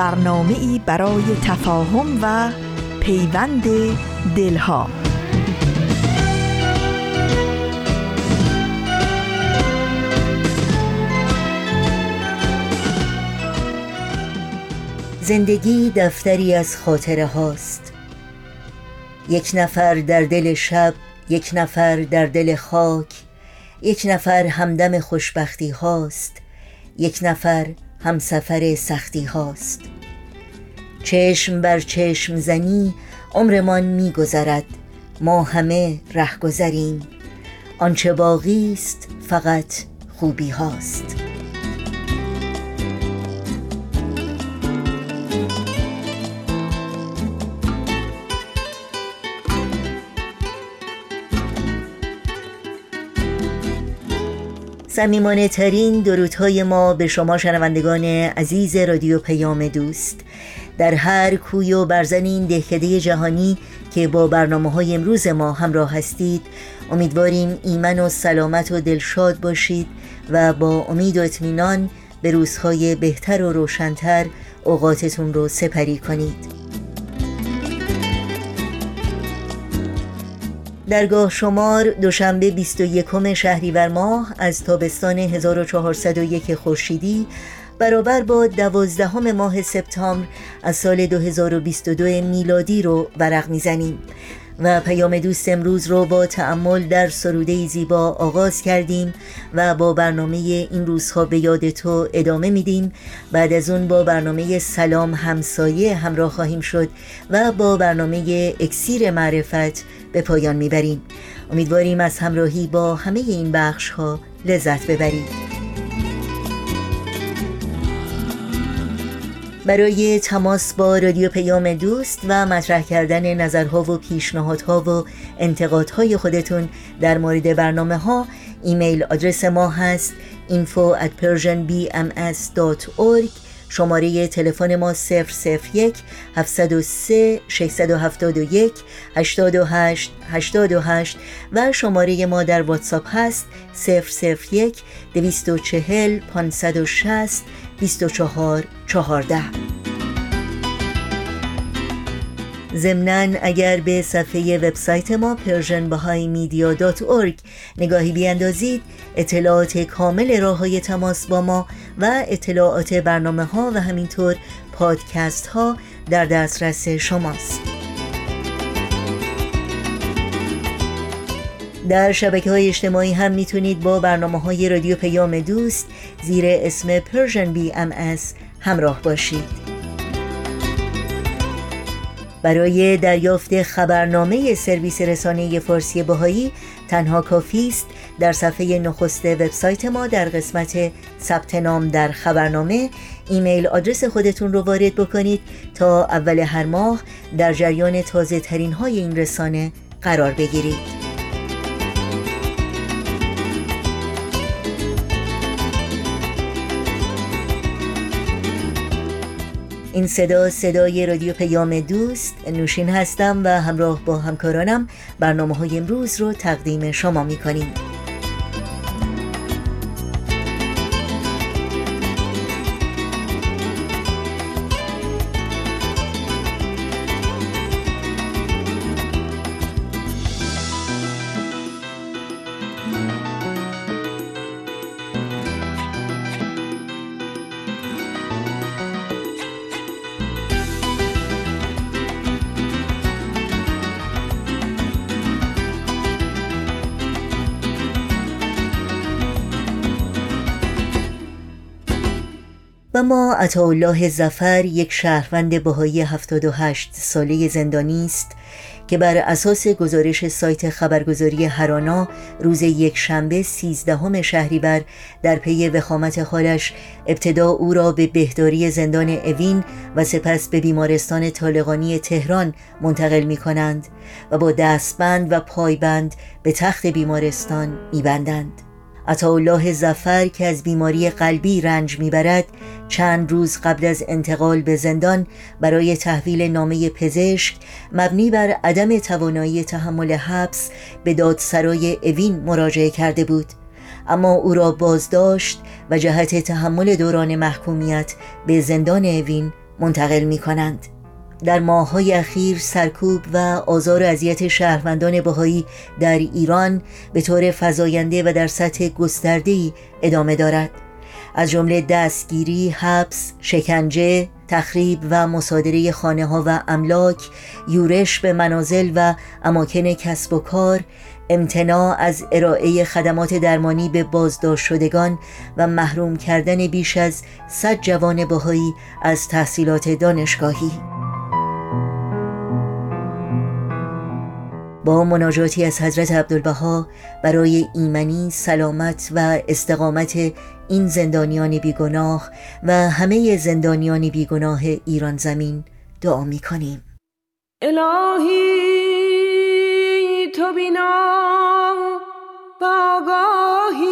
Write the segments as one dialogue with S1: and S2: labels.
S1: برنامه ای برای تفاهم و پیوند دلها.
S2: زندگی دفتری از خاطره هاست. یک نفر در دل شب یک نفر در دل خاک یک نفر همدم خوشبختی هاست یک نفر همسفر سختی هاست. چشم بر چشم زنی عمرمان می گذرد. ما همه ره گذریم آنچه باقی است فقط خوبی هاست. سمیمانه ترین درودهای ما به شما شنوندگان عزیز رادیو پیام دوست. در هر کوی و برزن این دهکده جهانی که با برنامه های امروز ما همراه هستید امیدواریم ایمن و سلامت و دلشاد باشید و با امید و اطمینان به روزهای بهتر و روشنتر اوقاتتون رو سپری کنید. درگاه شمار دوشنبه 21 شهریور ماه از تابستان 1401 خورشیدی برابر با دوازدهم ماه سپتامبر از سال 2022 میلادی رو ورق می‌زنیم. و پیام دوست امروز رو با تأمل در سروده زیبا آغاز کردیم و با برنامه این روزها به یاد تو ادامه میدیم. بعد از اون با برنامه سلام همسایه همراه خواهیم شد و با برنامه اکسیر معرفت به پایان می‌بریم. امیدواریم از همراهی با همه این بخش ها لذت ببرید. برای تماس با رادیو پیام دوست و مطرح کردن نظرها و پیشنهادها و انتقادهای خودتون در مورد برنامه ها ایمیل آدرس ما هست info at persianbms.org شماره تلفن ما 001 703 671 828 828 و شماره ما در واتساپ هست 001 240 560 24 14 ضمنا اگر به صفحه وبسایت ما persianbahaimedia.org نگاهی بیاندازید اطلاعات کامل راه های تماس با ما و اطلاعات برنامه ها و همینطور پادکست ها در دسترس شماست. در شبکه های اجتماعی هم می‌تونید با برنامه های رادیو پیام دوست زیر اسم بی ام همراه باشید. برای دریافت خبرنامه سرویس رسانه فارسی بهایی تنها کافی است در صفحه نخست وبسایت ما در قسمت ثبت نام در خبرنامه ایمیل آدرس خودتون رو وارد بکنید تا اول هر ماه در جریان تازه ترین های این رسانه قرار بگیرید. این صدا صدای رادیو پیام دوست نوشین هستم و همراه با همکارانم برنامه های امروز رو تقدیم شما می کنیم. و ما عطاالله زفر یک شهروند بهایی 78 ساله زندانی است که بر اساس گزارش سایت خبرگزاری هرانا روز یک شنبه سیزدهم شهریور در پی وخامت حالش ابتدا او را به بهداری زندان اوین و سپس به بیمارستان طالقانی تهران منتقل می کنند و با دستبند و پایبند به تخت بیمارستان میبندند. عطاالله زفر که از بیماری قلبی رنج می‌برد چند روز قبل از انتقال به زندان برای تحویل نامه پزشک مبنی بر عدم توانایی تحمل حبس به دادسرای اوین مراجعه کرده بود اما او را بازداشت و جهت تحمل دوران محکومیت به زندان اوین منتقل می کنند. در ماههای اخیر سرکوب و آزار و اذیت شهروندان بهایی در ایران به طور فزاینده و در سطح گسترده‌ای ادامه دارد. از جمله دستگیری، حبس، شکنجه، تخریب و مصادره خانه ها و املاک، یورش به منازل و اماکن کسب و کار، امتناع از ارائه خدمات درمانی به بازداشت شدگان و محروم کردن بیش از صد جوان بهایی از تحصیلات دانشگاهی. با مناجاتی از حضرت عبدالبها برای ایمنی، سلامت و استقامت این زندانیان بیگناه و همه زندانیان بیگناه ایران زمین دعا می کنیم
S3: الهی تو بینا باگاهی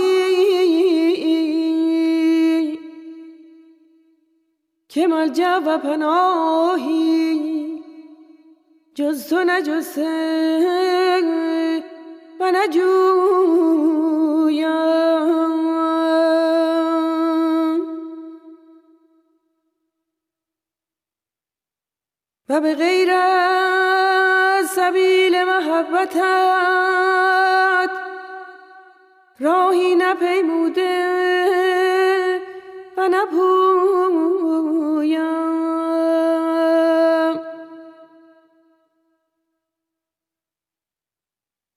S3: که ملجا و پناهی جز تو نجسه و نجویم و به غیر سبیل محبتت راهی نپیموده و نپویم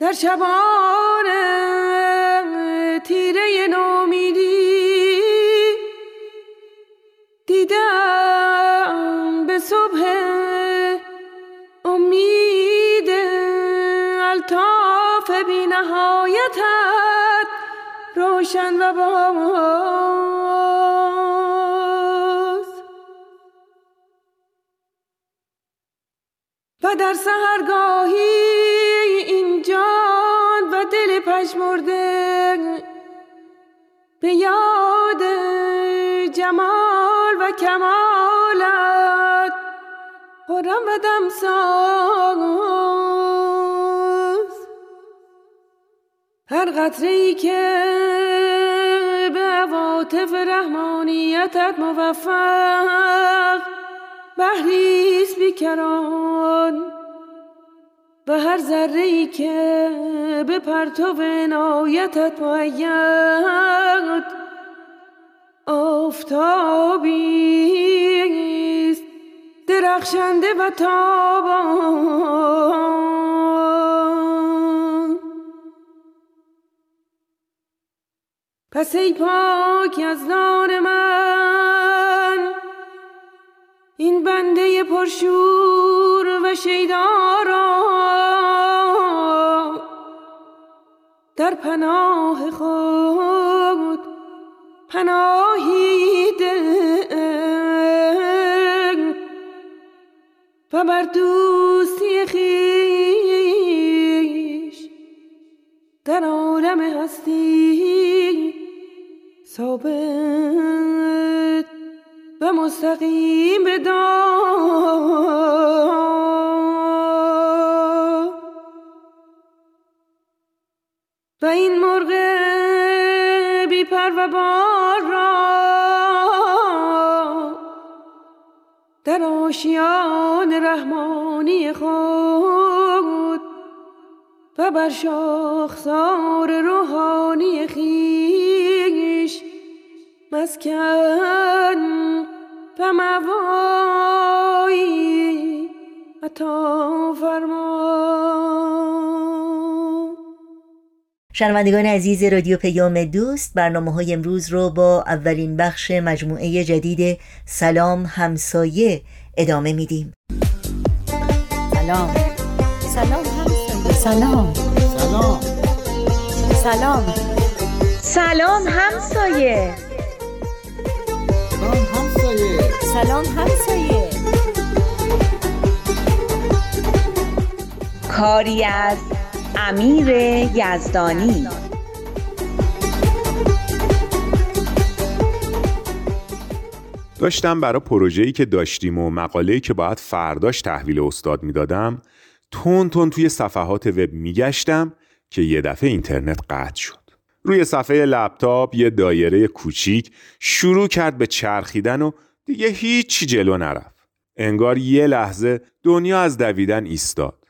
S3: در شبان تیره نومیدی دیدم به صبح امید الطاف بی نهایتت روشن و باز. و در سهرگاهی پشمرده به یاد جمال و کمالت خورم و دمساز هر قطره ای که به عواطف رحمانیتت موفق بحریست بیکران. و هر ذره ای که به پرتو عنایتت مؤید آفتابی است. درخشنده و تابان. پس ای پاک از نان من بنده پرشور و شیداران در پناه خود پناهی و بر دوستی خیش در عالم هستی ثابت. و مستقیم بدان. و این مرغ بی پر و بار را در آشیان رحمانی خود و بر شاخسار روحانی خیش مسکن و موایی عطا
S2: شنوندگان عزیز رادیو پیام دوست برنامه های امروز رو با اولین بخش مجموعه جدید سلام همسایه ادامه میدیم.
S4: سلام. سلام سلام.
S5: سلام.
S4: سلام.
S6: سلام همسایه.
S5: سلام همسایه.
S4: سلام همسایه.
S6: کاری از امیر یزدانی.
S7: داشتم برای پروژه‌ای که داشتیم و مقاله‌ای که باید فرداش تحویل استاد می‌دادم تون تون توی صفحات وب میگشتم که یه دفعه اینترنت قطع شد. روی صفحه لپتاپ یه دایره کوچیک شروع کرد به چرخیدن و دیگه هیچی جلو نرفت. انگار یه لحظه دنیا از دویدن ایستاد.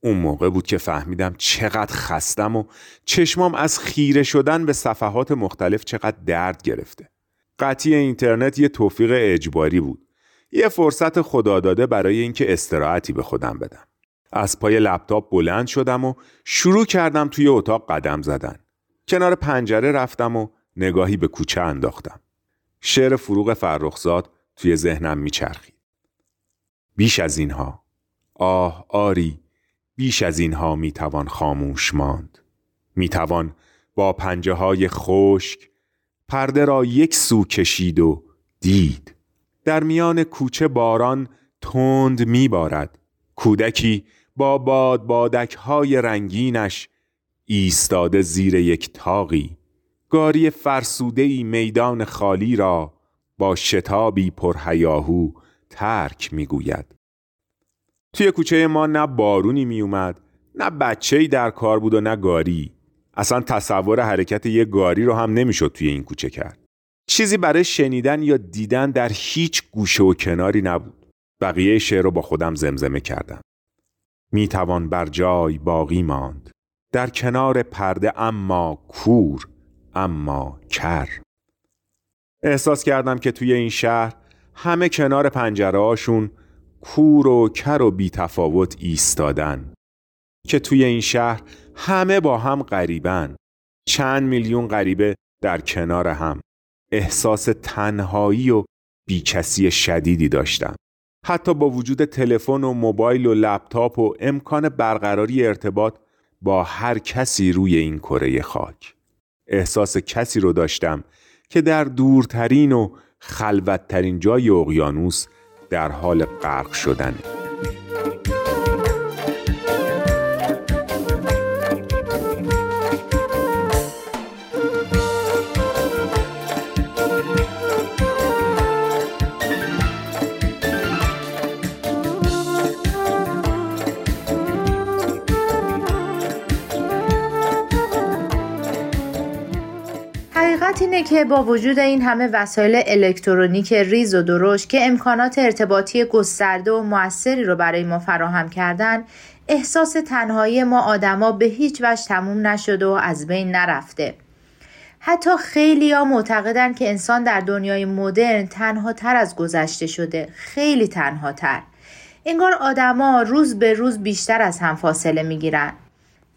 S7: اون موقع بود که فهمیدم چقدر خستم و چشمام از خیره شدن به صفحات مختلف چقدر درد گرفته. قطعی اینترنت یه توفیق اجباری بود. یه فرصت خدا داده برای اینکه استراحتی به خودم بدم. از پای لپتاپ بلند شدم و شروع کردم توی اتاق قدم زدن. کنار پنجره رفتم و نگاهی به کوچه انداختم. شعر فروغ فرخزاد توی ذهنم میچرخید. بیش از اینها. آه آری بیش از اینها می‌توان خاموش ماند. می‌توان با پنجه های خشک پرده را یک سو کشید و دید. در میان کوچه باران تند میبارد. کودکی با باد بادک های رنگینش ایستاده زیر یک تاقی گاری فرسودهی میدان خالی را با شتابی پرهیاهو ترک می‌گوید. توی کوچه ما نه بارونی میومد نه بچه‌ای در کار بود و نه گاری. اصلا تصور حرکت یه گاری رو هم نمی‌شد توی این کوچه کرد. چیزی برای شنیدن یا دیدن در هیچ گوشه و کناری نبود. بقیه شعر رو با خودم زمزمه کردم. می‌توان بر جای باقی ماند. در کنار پرده اما کور اما کر. احساس کردم که توی این شهر همه کنار پنجره هاشون کور و کر و بی تفاوت ایستادن که توی این شهر همه با هم غریبن. چند میلیون غریبه در کنار هم. احساس تنهایی و بیکسی شدیدی داشتم. حتی با وجود تلفن و موبایل و لپتاپ و امکان برقراری ارتباط با هر کسی روی این کره خاک. احساس کسی رو داشتم که در دورترین و خلوتترین جای اقیانوس در حال غرق شدنه.
S8: که با وجود این همه وسایل الکترونیک ریز و درشت که امکانات ارتباطی گسترده و موثری رو برای ما فراهم کردن احساس تنهایی ما آدما به هیچ وجه تموم نشده و از بین نرفته. حتی خیلی ها معتقدن که انسان در دنیای مدرن تنها تر از گذشته شده خیلی تنها تر انگار آدما روز به روز بیشتر از هم فاصله می‌گیرن.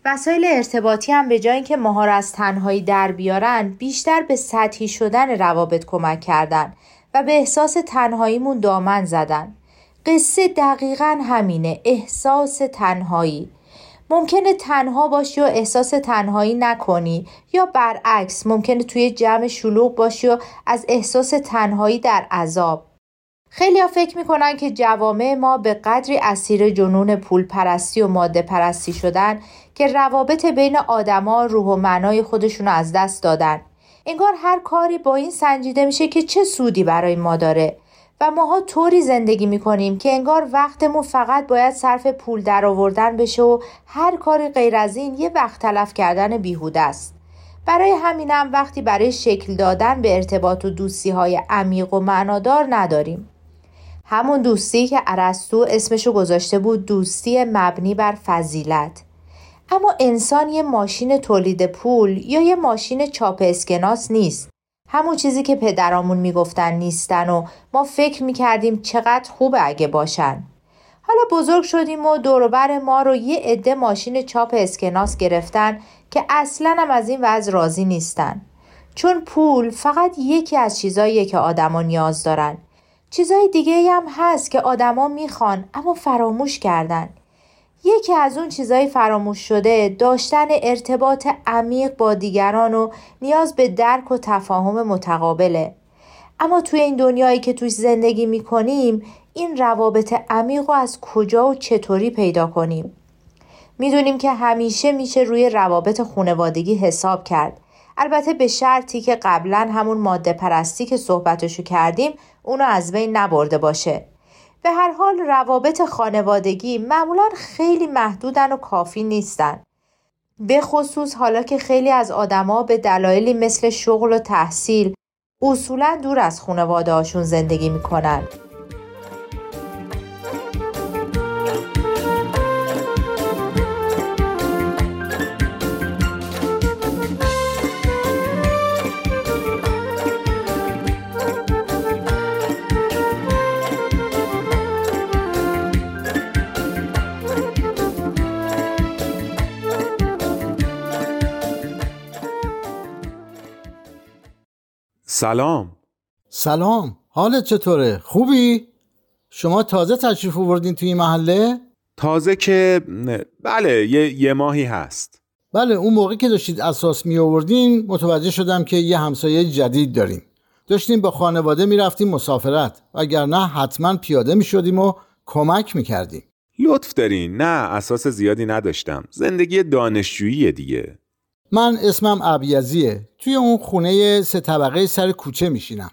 S8: وسایل ارتباطی هم به جای اینکه ماها را از تنهایی در بیارن بیشتر به سطحی شدن روابط کمک کردن و به احساس تنهاییمون دامن زدن. قصه دقیقا همینه احساس تنهایی. ممکنه تنها باشی و احساس تنهایی نکنی یا برعکس ممکنه توی جمع شلوغ باشی و از احساس تنهایی در عذاب. خیلی ها فکر می‌کنن که جوامع ما به قدری اسیر جنون پول پرستی و ماده پرستی شدن که روابط بین آدما روح و معنای خودشون از دست دادن. انگار هر کاری با این سنجیده میشه که چه سودی برای ما داره و ماها طوری زندگی می‌کنیم که انگار وقتمون فقط باید صرف پول در آوردن بشه و هر کاری غیر از این یه وقت تلف کردن بیهوده است. برای همینم وقتی برای شکل دادن به ارتباط و دوستی های عمیق و معنادار نداریم. همون دوستی که ارسطو اسمشو گذاشته بود دوستی مبنی بر فضیلت. اما انسان یه ماشین تولید پول یا یه ماشین چاپ اسکناس نیست. همون چیزی که پدرامون می‌گفتن نیستن و ما فکر می‌کردیم چقدر خوبه اگه باشن. حالا بزرگ شدیم و دوروبر ما رو یه عده ماشین چاپ اسکناس گرفتن که اصلا هم از این وضع راضی نیستن. چون پول فقط یکی از چیزاییه که آدما نیاز دارن. چیزای دیگه هم هست که آدما می‌خوان اما فراموش کردن. یکی از اون چیزای فراموش شده داشتن ارتباط عمیق با دیگران و نیاز به درک و تفاهم متقابله. اما توی این دنیایی که توش زندگی می‌کنیم این روابط عمیق رو از کجا و چطوری پیدا کنیم؟ می‌دونیم که همیشه میشه روی روابط خونوادگی حساب کرد. البته به شرطی که قبلا همون ماده پرستی که صحبتشو کردیم اونو از بین نبرده باشه. به هر حال روابط خانوادگی معمولا خیلی محدودن و کافی نیستن. به خصوص حالا که خیلی از آدما به دلایلی مثل شغل و تحصیل اصولا دور از خانواده هاشون زندگی می‌کنن.
S7: سلام.
S5: سلام. حالت چطوره؟ خوبی؟ شما تازه تشریف آوردین توی این محله؟
S7: تازه که بله یه, یه ماهی هست.
S5: بله اون موقع که داشتید اساس می آوردین متوجه شدم که یه همسایه جدید داریم. داشتیم با خانواده می‌رفتیم مسافرت. وگرنه حتما پیاده می شدیم و کمک می کردیم.
S7: لطف دارین. نه اساس زیادی نداشتم. زندگی دانشجویی دیگه.
S5: من اسمم ابیزیه توی اون خونه سه طبقه سر کوچه میشینم.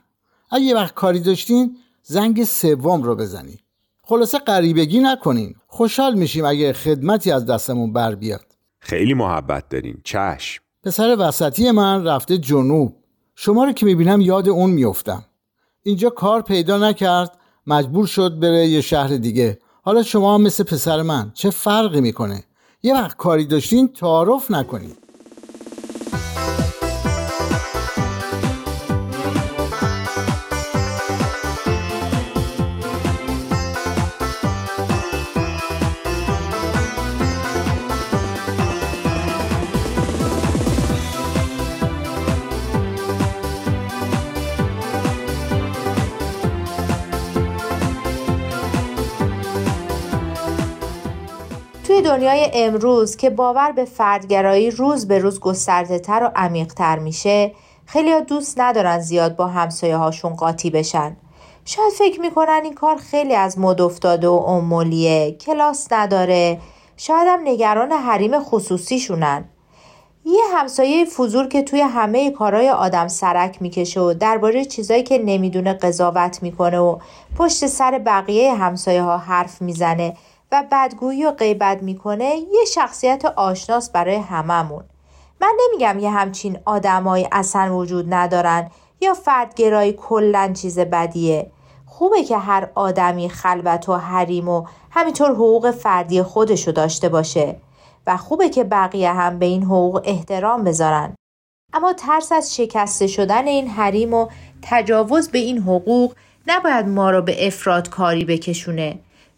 S5: اگه یه وقت کاری داشتین زنگ سوم رو بزنید خلاصه غریبگی نکنین. خوشحال میشیم اگه خدمتی از دستمون بر بیاد.
S7: خیلی محبت دارین. چشم.
S5: پسر وسطی من رفته جنوب. شما رو که می‌بینم یاد اون میفتم اینجا کار پیدا نکرد مجبور شد بره یه شهر دیگه. حالا شما مثل پسر من چه فرقی می‌کنه؟ یه وقت کاری داشتین تعارف نکنین.
S8: دنیای امروز که باور به فردگرایی روز به روز گسترده تر و عمیق تر میشه خیلی ها دوست ندارن زیاد با همسایه هاشون قاطی بشن. شاید فکر می‌کنن این کار خیلی از مد افتاده و امولیه کلاس نداره شاید هم نگران حریم خصوصیشونن. یه همسایه فضول که توی همه کارهای آدم سرک می‌کشه و درباره چیزایی که نمی‌دونه قضاوت می‌کنه و پشت سر بقیه همسایه ها حرف می‌زنه و بدگویی و غیبت می‌کنه یه شخصیت آشناس برای هممون. من نمیگم یه همچین آدمایی اصلا وجود ندارن یا فردگرایی کلا چیز بدیه. خوبه که هر آدمی خلوت و حریم و همینطور حقوق فردی خودشو داشته باشه و خوبه که بقیه هم به این حقوق احترام بذارن. اما ترس از شکسته شدن این حریم و تجاوز به این حقوق نباید ما رو به افراد کاری بکشونه.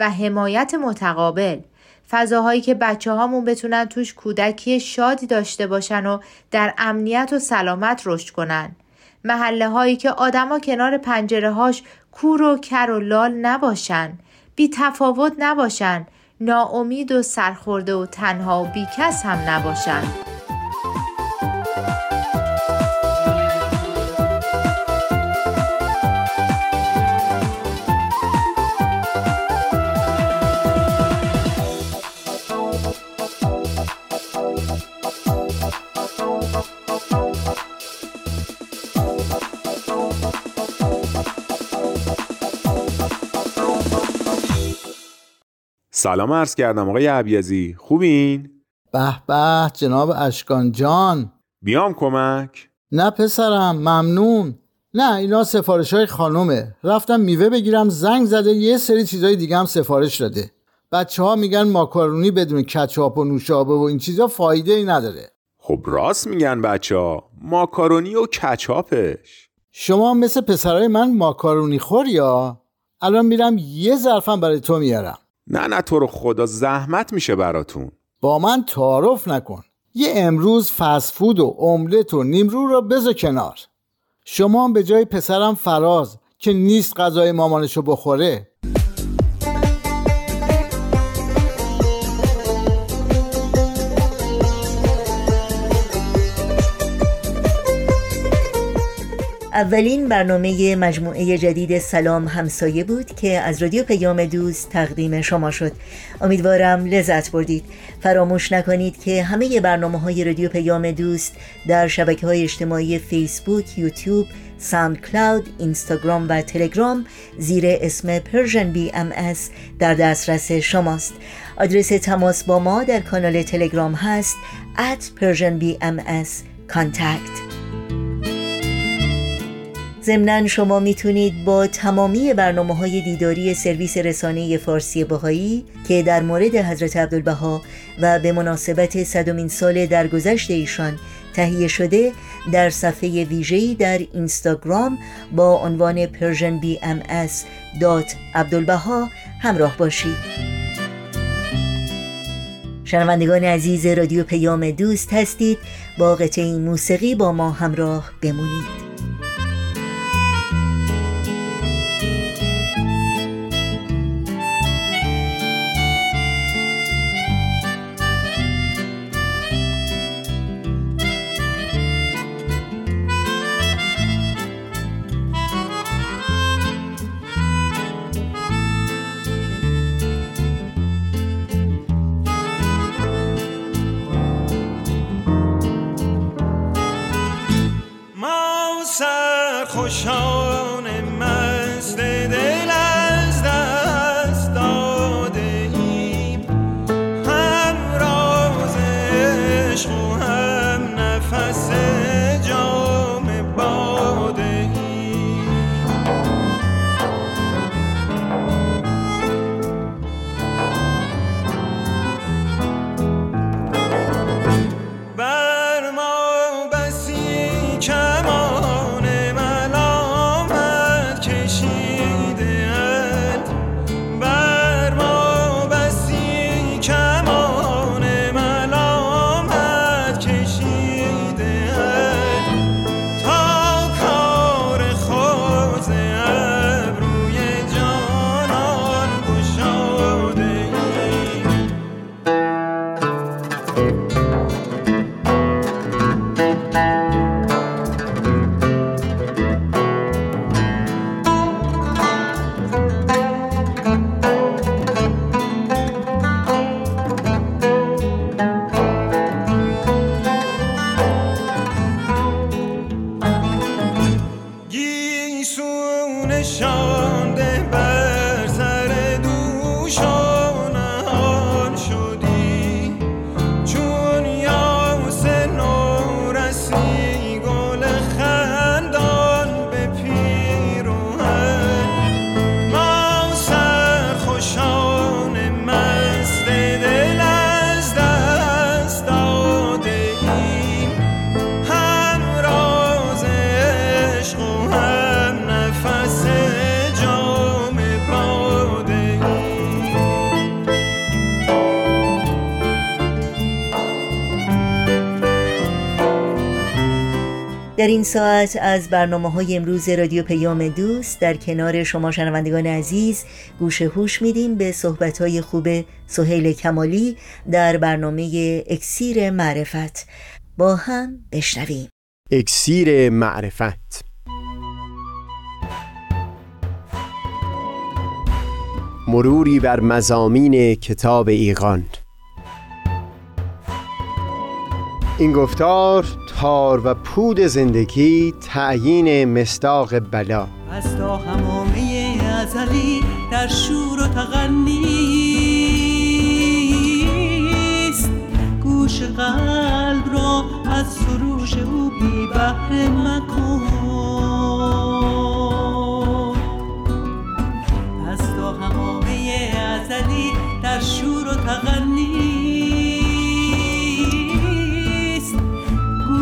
S8: و حمایت متقابل. فضاهایی که بچه هامون بتونن توش کودکی شادی داشته باشن و در امنیت و سلامت رشد کنن. محله هایی که آدما کنار پنجره هاش کور و کر و لال نباشن بی تفاوت نباشن ناامید و سرخورده و تنها و بیکس هم نباشن.
S7: سلام عرض کردم آقای عبیزی. خوبین؟
S5: به به جناب اشکان جان.
S7: بیام کمک؟
S5: نه پسرم ممنون. نه اینا سفارش های خانومه. رفتم میوه بگیرم زنگ زده یه سری چیزای دیگه هم سفارش داده. بچه ها میگن ماکارونی بدون کچاپ و نوشابه و این چیزا فایده ای نداره.
S7: خب راست میگن بچه ها ماکارونی و کچاپش.
S5: شما مثل پسرای من ماکارونی خور یا الان میرم یه ظرفم برای تو میارم.
S7: نه نه تو رو خدا زحمت میشه براتون.
S5: با من تعارف نکن. یه امروز فسفود و املت و نیمرو رو بذار کنار. شما به جای پسرم فراز که نیست غذای مامانشو بخوره
S2: اولین برنامه مجموعه جدید سلام همسایه بود که از رادیو پیام دوست تقدیم شما شد. امیدوارم لذت بردید. فراموش نکنید که همه برنامه های رادیو پیام دوست در شبکه های اجتماعی فیسبوک، یوتیوب، ساند کلاود، اینستاگرام و تلگرام زیر اسم بی ام در دسترس شماست. آدرس تماس با ما در کانال تلگرام هست at Persian BMS contact. ضمنا شما می‌تونید با تمامی برنامه های دیداری سرویس رسانه فارسی بهایی که در مورد حضرت عبدالبها و به مناسبت صدمین سال درگذشت ایشان تهیه شده در صفحه ویژه‌ای در اینستاگرام با عنوان persianbms.abdulbaha همراه باشید. شنوندگان عزیز رادیو پیام دوست هستید. با قطعه موسیقی با ما همراه بمونید. در این ساعت از برنامه های امروز رادیو پیام دوست در کنار شما شنوندگان عزیز گوش هوش میدیم به صحبت های خوب سهیل کمالی در برنامه اکسیر معرفت. با هم بشنویم.
S9: اکسیر معرفت. مروری بر مزامین کتاب ایقان این گفتار تار و پود زندگی تعیین مستاق بلا.
S10: از تا همامه ازلی در شور و تغنیست گوش قلب را از سروش او بی بحر مکن. از تا همامه ازلی در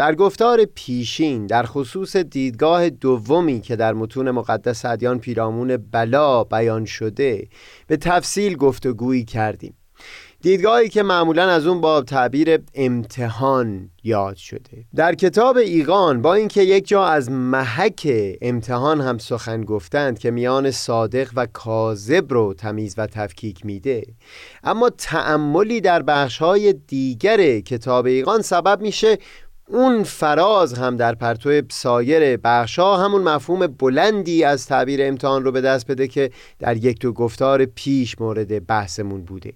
S9: در گفتار پیشین در خصوص دیدگاه دومی که در متون مقدس ادیان پیرامون بلا بیان شده به تفصیل گفتگویی کردیم. دیدگاهی که معمولا از اون با تعبیر امتحان یاد شده. در کتاب ایقان با اینکه یک جا از محک امتحان هم سخن گفتند که میان صادق و کاذب رو تمیز و تفکیک میده اما تأملی در بخشهای دیگر کتاب ایقان سبب میشه اون فراز هم در پرتو سایر بخشا همون مفهوم بلندی از تعبیر امتحان رو به دست بده که در یک دو گفتار پیش مورد بحثمون بوده.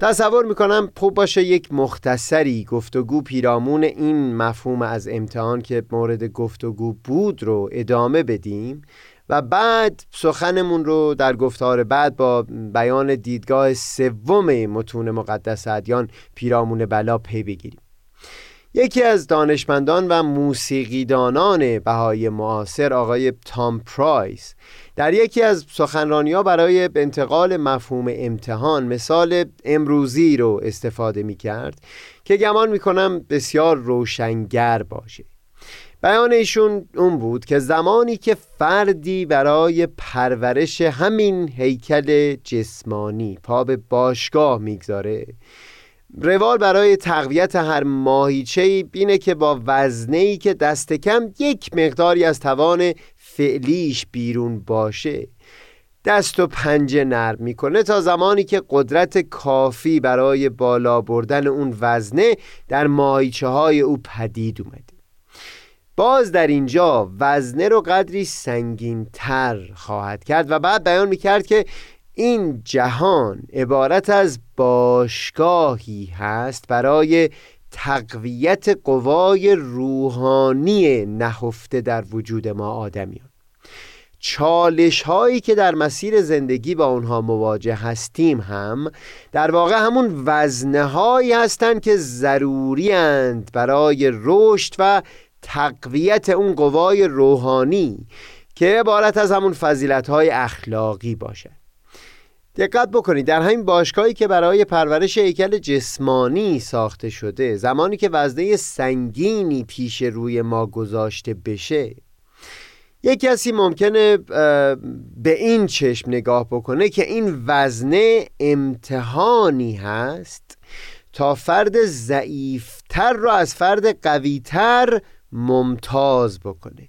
S9: تصور می‌کنم خوب باشه یک مختصری گفتگو پیرامون این مفهوم از امتحان که مورد گفتگو بود رو ادامه بدیم و بعد سخنمون رو در گفتار بعد با بیان دیدگاه سوم متون مقدس ادیان پیرامون بلا پی بگیریم. یکی از دانشمندان و موسیقیدانان بهای معاصر آقای تام پرایس در یکی از سخنرانی ها برای انتقال مفهوم امتحان مثال امروزی رو استفاده می کرد که گمان می کنم بسیار روشنگر باشه. بیان ایشون اون بود که زمانی که فردی برای پرورش همین هیکل جسمانی پا به باشگاه می‌گذاره روال برای تقویت هر ماهیچه اینه که با وزنهی که دست کم یک مقداری از توان فعلیش بیرون باشه. دست و پنجه نرم می‌کنه تا زمانی که قدرت کافی برای بالا بردن اون وزنه در ماهیچه های او پدید اومده. باز در اینجا وزنه رو قدری سنگین تر خواهد کرد و بعد بیان می‌کرد که این جهان عبارت از باشگاهی هست برای تقویت قوای روحانی نهفته در وجود ما آدمیان. چالش هایی که در مسیر زندگی با اونها مواجه هستیم هم در واقع همون وزنه هایی هستند که ضروری برای رشد و تقویت اون قوای روحانی که عبارت از همون فضیلت های اخلاقی باشد. دقت بکنید در همین باشگاهی که برای پرورش هیکل جسمانی ساخته شده زمانی که وزنه سنگینی پیش روی ما گذاشته بشه یک کسی ممکنه به این چشم نگاه بکنه که این وزنه امتحانی هست تا فرد ضعیفتر رو از فرد قویتر ممتاز بکنه.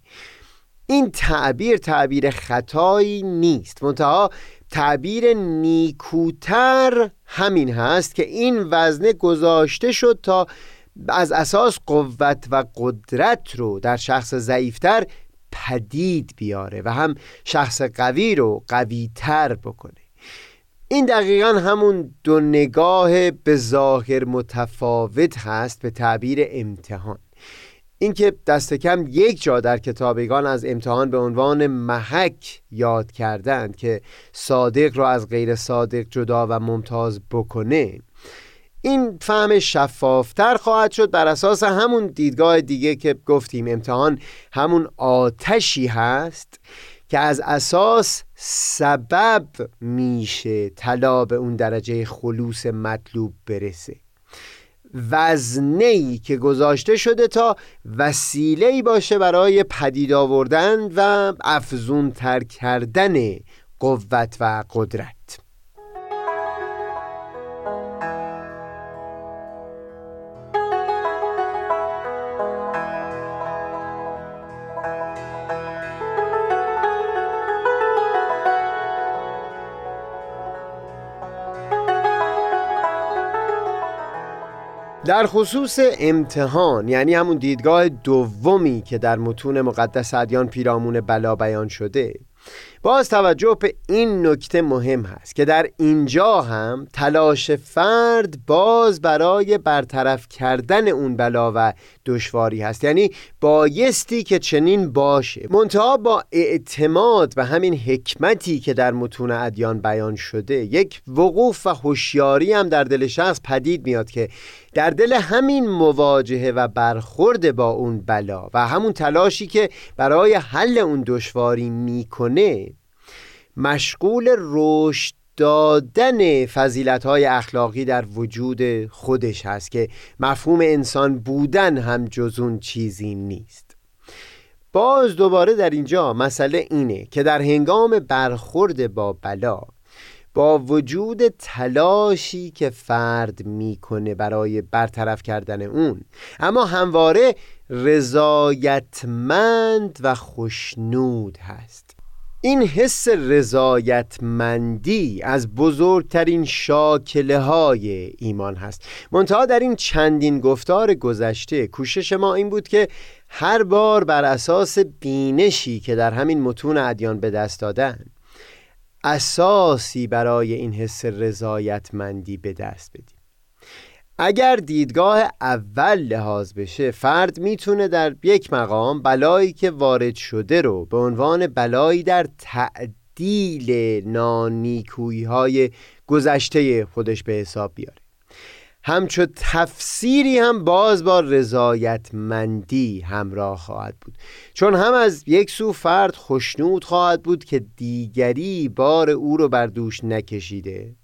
S9: این تعبیر تعبیر خطایی نیست. منتها تعبیر نیکوتر همین هست که این وزنه گذاشته شد تا از اساس قوت و قدرت رو در شخص ضعیفتر پدید بیاره و هم شخص قوی رو قویتر بکنه. این دقیقا همون دو نگاه به ظاهر متفاوت هست به تعبیر امتحان. اینکه دست کم یک جا در کتابیگان از امتحان به عنوان محک یاد کردند که صادق را از غیر صادق جدا و ممتاز بکنه. این فهم شفافتر خواهد شد بر اساس همون دیدگاه دیگه که گفتیم. امتحان همون آتشی هست که از اساس سبب میشه طلا به اون درجه خلوص مطلوب برسه. وزنی که گذاشته شده تا وسیله‌ای باشه برای پدید آوردن و افزون تر کردن قوت و قدرت. در خصوص امتحان یعنی همون دیدگاه دومی که در متون مقدس ادیان پیرامون بلا بیان شده باز توجه به این نکته مهم هست که در اینجا هم تلاش فرد باز برای برطرف کردن اون بلا و دشواری هست. یعنی بایستی که چنین باشه. منتها با اعتماد و همین حکمتی که در متون ادیان بیان شده یک وقوف و هوشیاری هم در دل شخص پدید میاد که در دل همین مواجهه و برخورد با اون بلا و همون تلاشی که برای حل اون دشواری می‌کنه مشغول رشد دادن فضیلت های اخلاقی در وجود خودش هست که مفهوم انسان بودن هم جز اون چیزی نیست. باز دوباره در اینجا مسئله اینه که در هنگام برخورد با بلا با وجود تلاشی که فرد می‌کنه برای برطرف کردن اون اما همواره رضایتمند و خوشنود هست. این حس رضایتمندی از بزرگترین شاکله های ایمان هست. منتها در این چندین گفتار گذشته کوشش ما این بود که هر بار بر اساس بینشی که در همین متون ادیان به دست دادن اساسی برای این حس رضایتمندی به دست بدیم. اگر دیدگاه اول لحاظ بشه فرد می‌تونه در یک مقام بلایی که وارد شده رو به عنوان بلایی در تعدیل نانیکویی های گذشته خودش به حساب بیاره. همچو تفسیری هم باز با رضایتمندی همراه خواهد بود. چون هم از یک سو فرد خشنود خواهد بود که دیگری بار او رو بر دوش نکشیده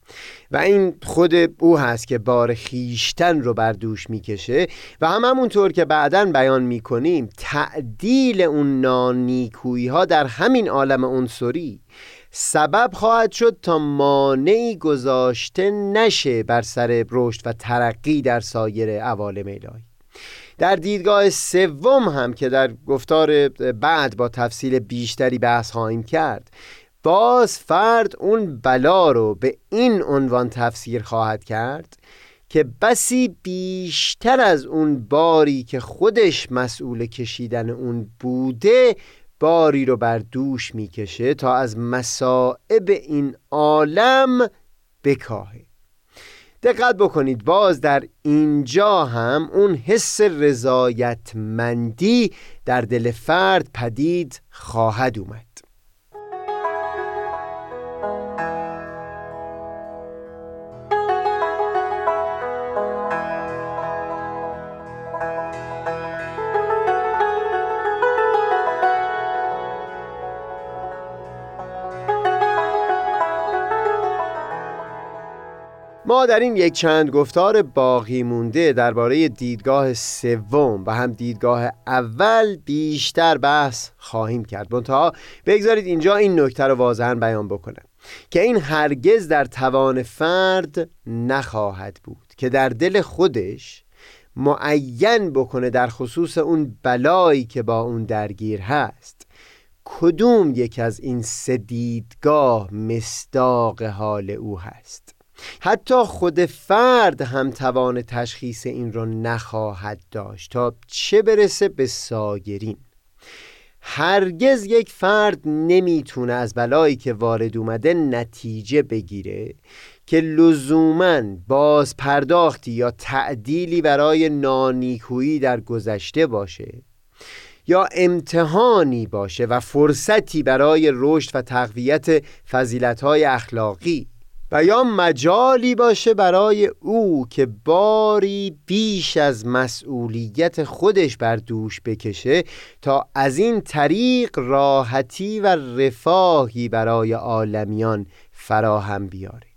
S9: و این خود او هست که بار خیشتن رو بر دوش می‌کشه و هم همونطور که بعدا بیان می‌کنیم تعدیل اون نانیکویی ها در همین عالم عنصری سبب خواهد شد تا مانعی گذاشته نشه بر سر رشد و ترقی در سایر عوالم الهی. در دیدگاه سوم هم که در گفتار بعد با تفصیل بیشتری بحث خواهیم کرد باز فرد اون بلا رو به این عنوان تفسیر خواهد کرد که بسی بیشتر از اون باری که خودش مسئول کشیدن اون بوده باری رو بر دوش می‌کشه تا از مسائب این عالم بکاهه. دقت بکنید باز در اینجا هم اون حس رضایتمندی در دل فرد پدید خواهد اومد. در این یک چند گفتار باقی مونده درباره دیدگاه سوم و هم دیدگاه اول بیشتر بحث خواهیم کرد. منتها بگذارید اینجا این نکته رو واضحا بیان بکنم. که این هرگز در توان فرد نخواهد بود که در دل خودش معین بکنه در خصوص اون بلایی که با اون درگیر هست. کدوم یک از این سه دیدگاه مصداق حال او هست؟ حتی خود فرد هم توان تشخیص این را نخواهد داشت تا چه برسه به سایرین هرگز یک فرد نمی‌تونه از بلایی که وارد اومده نتیجه بگیره که لزوما باز پرداختی یا تعدیلی برای نانیکویی در گذشته باشه یا امتحانی باشه و فرصتی برای رشد و تقویت فضیلتهای اخلاقی و یا مجالی باشه برای او که باری بیش از مسئولیت خودش بر دوش بکشه تا از این طریق راحتی و رفاهی برای عالمیان فراهم بیاره.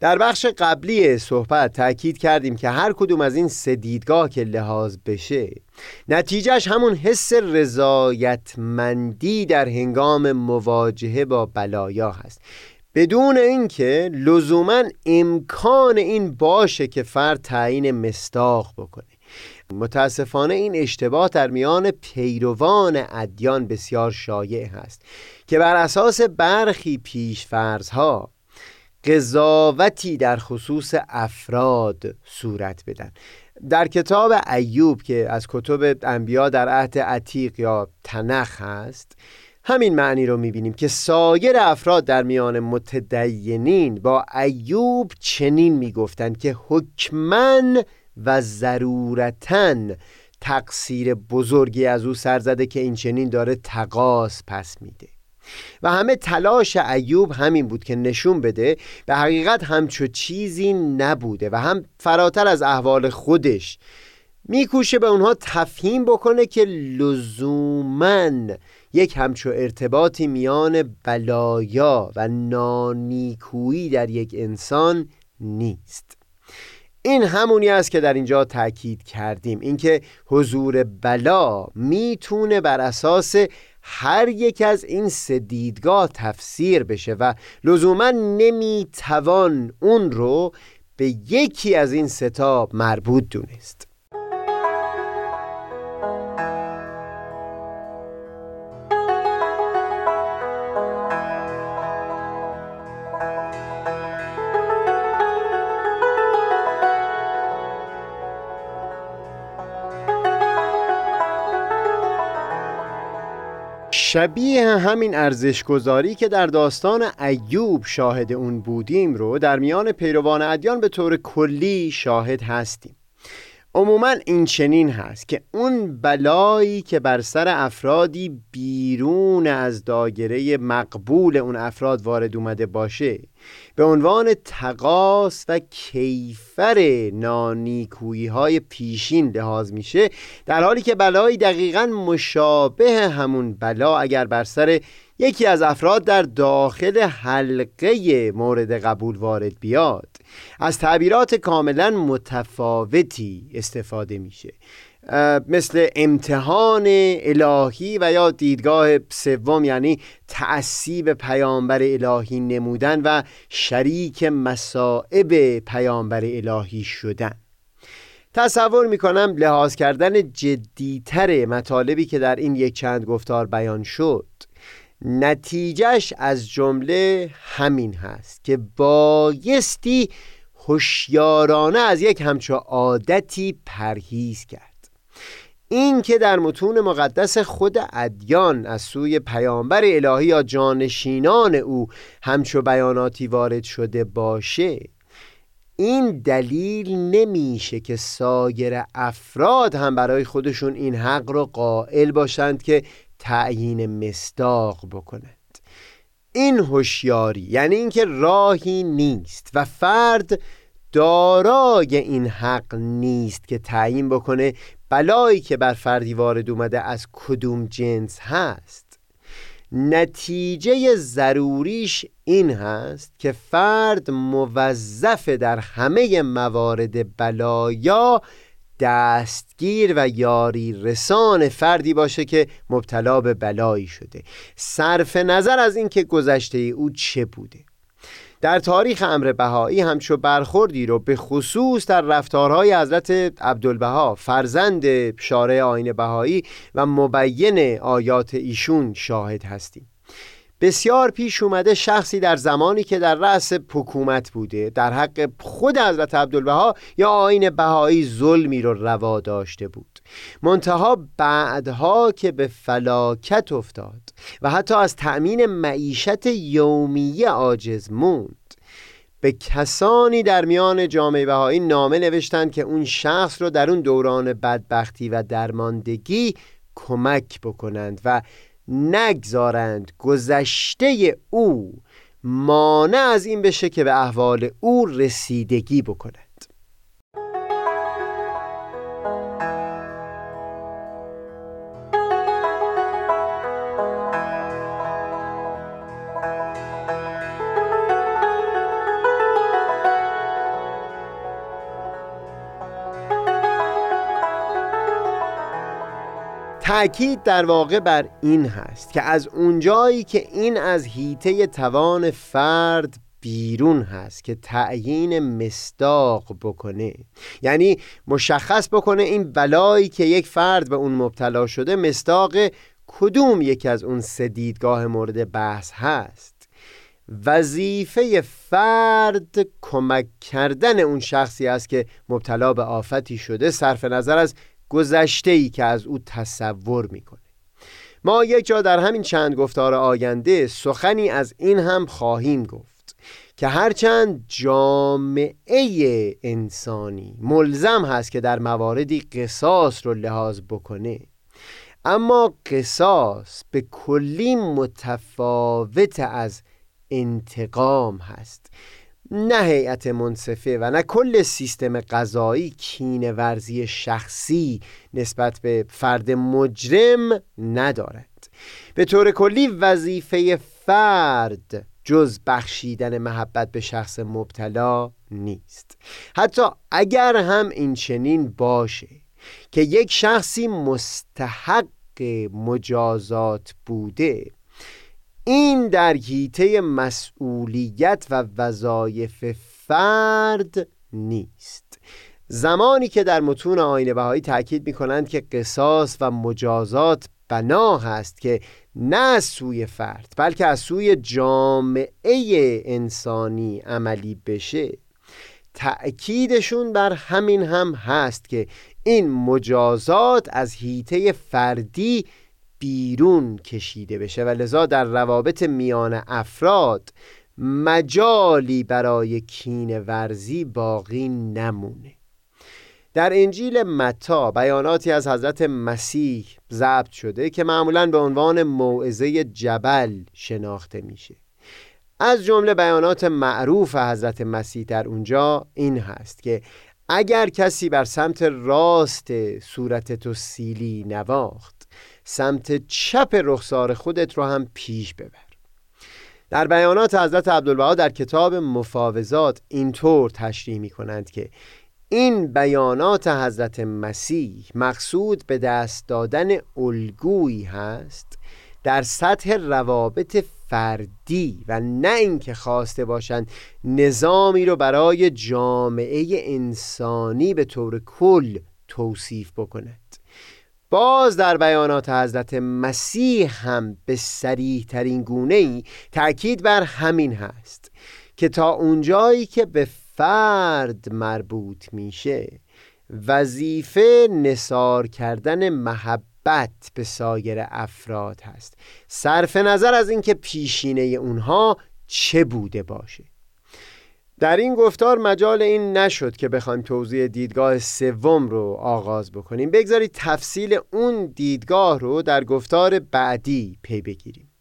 S9: در بخش قبلی صحبت تاکید کردیم که هر کدوم از این سه دیدگاه که لحاظ بشه نتیجهش همون حس رضایتمندی در هنگام مواجهه با بلایا هست. بدون اینکه لزوما امکان این باشه که فرد تعیین مستاق بکنه. متاسفانه این اشتباه در میان پیروان ادیان بسیار شایع هست که بر اساس برخی پیشفرزها قضاوتی در خصوص افراد صورت بدن. در کتاب ایوب که از کتب انبیا در عهد عتیق یا تنخ هست همین معنی رو می‌بینیم که سایر افراد در میان متدینین با ایوب چنین می‌گفتند که حکمن و ضرورتا تقصیر بزرگی از او سرزده که این چنین داره تقاس پس میده. و همه تلاش ایوب همین بود که نشون بده به حقیقت همچو چیزی نبوده و هم فراتر از احوال خودش میکوشه به اونها تفهیم بکنه که لزومن یک همچو ارتباطی میان بلایا و نانیکویی در یک انسان نیست. این همونی است که در اینجا تاکید کردیم. اینکه حضور بلا می‌تونه بر اساس هر یک از این سه دیدگاه تفسیر بشه و لزوما نمی‌توان اون رو به یکی از این ستاب مربوط دونست. شبیه همین ارزشگذاری که در داستان ایوب شاهد اون بودیم رو در میان پیروان ادیان به طور کلی شاهد هستیم. عموما این چنین هست که اون بلایی که بر سر افرادی بیرون از دایره مقبول اون افراد وارد اومده باشه به عنوان تقاس و کیفر نانیکویی های پیشین لحاظ میشه در حالی که بلایی دقیقا مشابه همون بلا اگر بر سر یکی از افراد در داخل حلقه مورد قبول وارد بیاد. از تعبیرات کاملا متفاوتی استفاده میشه. مثل امتحان الهی و یا دیدگاه سوم یعنی تعصیب پیامبر الهی نمودن و شریک مسائب پیامبر الهی شدن. تصور می‌کنم لحاظ کردن جدیتر مطالبی که در این یک چند گفتار بیان شد نتیجهش از جمله همین هست که بایستی هوشیارانه از یک همچو عادتی پرهیز کرد. این که در متون مقدس خود ادیان از سوی پیامبر الهی یا جانشینان او همچو بیاناتی وارد شده باشه این دلیل نمیشه که سایر افراد هم برای خودشون این حق رو قائل باشند که تعیین مصداق بکنند. این هوشیاری یعنی اینکه راهی نیست و فرد دارای این حق نیست که تعیین بکنه بلایی که بر فردی وارد اومده از کدوم جنس هست. نتیجه ضروریش این هست که فرد موظف در همه موارد بلایا دستگیر و یاری رسان فردی باشه که مبتلا به بلایی شده. صرف نظر از اینکه گذشته او چه بوده. در تاریخ امر بهایی همچو برخوردی رو به خصوص در رفتارهای حضرت عبدالبها فرزند شارع آین بهایی و مبین آیات ایشون شاهد هستیم. بسیار پیش اومده شخصی در زمانی که در رأس حکومت بوده در حق خود حضرت عبدالبها یا آین بهایی ظلمی رو روا داشته بود. منتها بعدها که به فلاکت افتاد و حتی از تأمین معیشت یومیه عاجز موند. به کسانی در میان جامعه بهایی نامه نوشتند که اون شخص رو در اون دوران بدبختی و درماندگی کمک بکنند و نگذارند گذشته او مانع از این بشه که به احوال او رسیدگی بکنه. تأکید در واقع بر این هست که از اونجایی که این از هیته توان فرد بیرون هست که تعیین مستاق بکنه. یعنی مشخص بکنه این بلایی که یک فرد به اون مبتلا شده مستاق کدوم یکی از اون سه دیدگاه مورد بحث هست. وظیفه فرد کمک کردن اون شخصی است که مبتلا به آفتی شده صرف نظر از گذشته ای که از او تصور می‌کنه. ما یک جا در همین چند گفتار آینده سخنی از این هم خواهیم گفت که هرچند جامعه انسانی ملزم هست که در مواردی قصاص رو لحاظ بکنه اما قصاص به کلی متفاوت از انتقام هست. نه هیئت منصفه و نه کل سیستم قضایی کین ورزی شخصی نسبت به فرد مجرم ندارد. به طور کلی وظیفه فرد جز بخشیدن محبت به شخص مبتلا نیست. حتی اگر هم این چنین باشه که یک شخصی مستحق مجازات بوده این در حیطه مسئولیت و وظایف فرد نیست. زمانی که در متون آین بهایی تاکید می کنند که قصاص و مجازات بنا هست که نه از سوی فرد بلکه از سوی جامعه انسانی عملی بشه تأکیدشون بر همین هم هست که این مجازات از هیته فردی بیرون کشیده بشه و لذا در روابط میان افراد مجالی برای کین ورزی باقی نمونه. در انجیل متا بیاناتی از حضرت مسیح ضبط شده که معمولا به عنوان موعظه جبل شناخته میشه. از جمله بیانات معروف حضرت مسیح در اونجا این هست که اگر کسی بر سمت راست صورت تو سیلی نواخت سمت چپ رخسار خودت رو هم پیش ببر. در بیانات حضرت عبدالبها در کتاب مفاوضات اینطور تشریح می کنند که این بیانات حضرت مسیح مقصود به دست دادن الگویی هست در سطح روابط فردی و نه اینکه خواسته باشند نظامی رو برای جامعه انسانی به طور کل توصیف بکند باز در بیانات حضرت مسیح هم به سریح ترین گونه ای تأکید بر همین هست که تا اونجایی که به فرد مربوط میشه وظیفه نصار کردن محبت به سایر افراد هست. صرف نظر از اینکه پیشینه اونها چه بوده باشه. در این گفتار مجال این نشد که بخوایم توضیح دیدگاه سوم رو آغاز بکنیم. بگذارید تفصیل اون دیدگاه رو در گفتار بعدی پی بگیریم.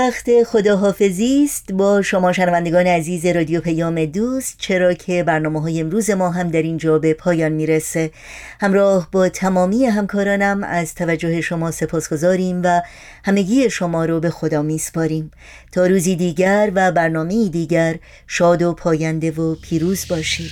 S9: وقت خداحافظی است با شما شنوندگان عزیز رادیو پیام دوست. چرا که برنامه های امروز ما هم در اینجا به پایان می‌رسه. همراه با تمامی همکارانم از توجه شما سپاسگزاریم و همگی شما رو به خدا میسپاریم. تا روزی دیگر و برنامه دیگر شاد و پاینده و پیروز باشید.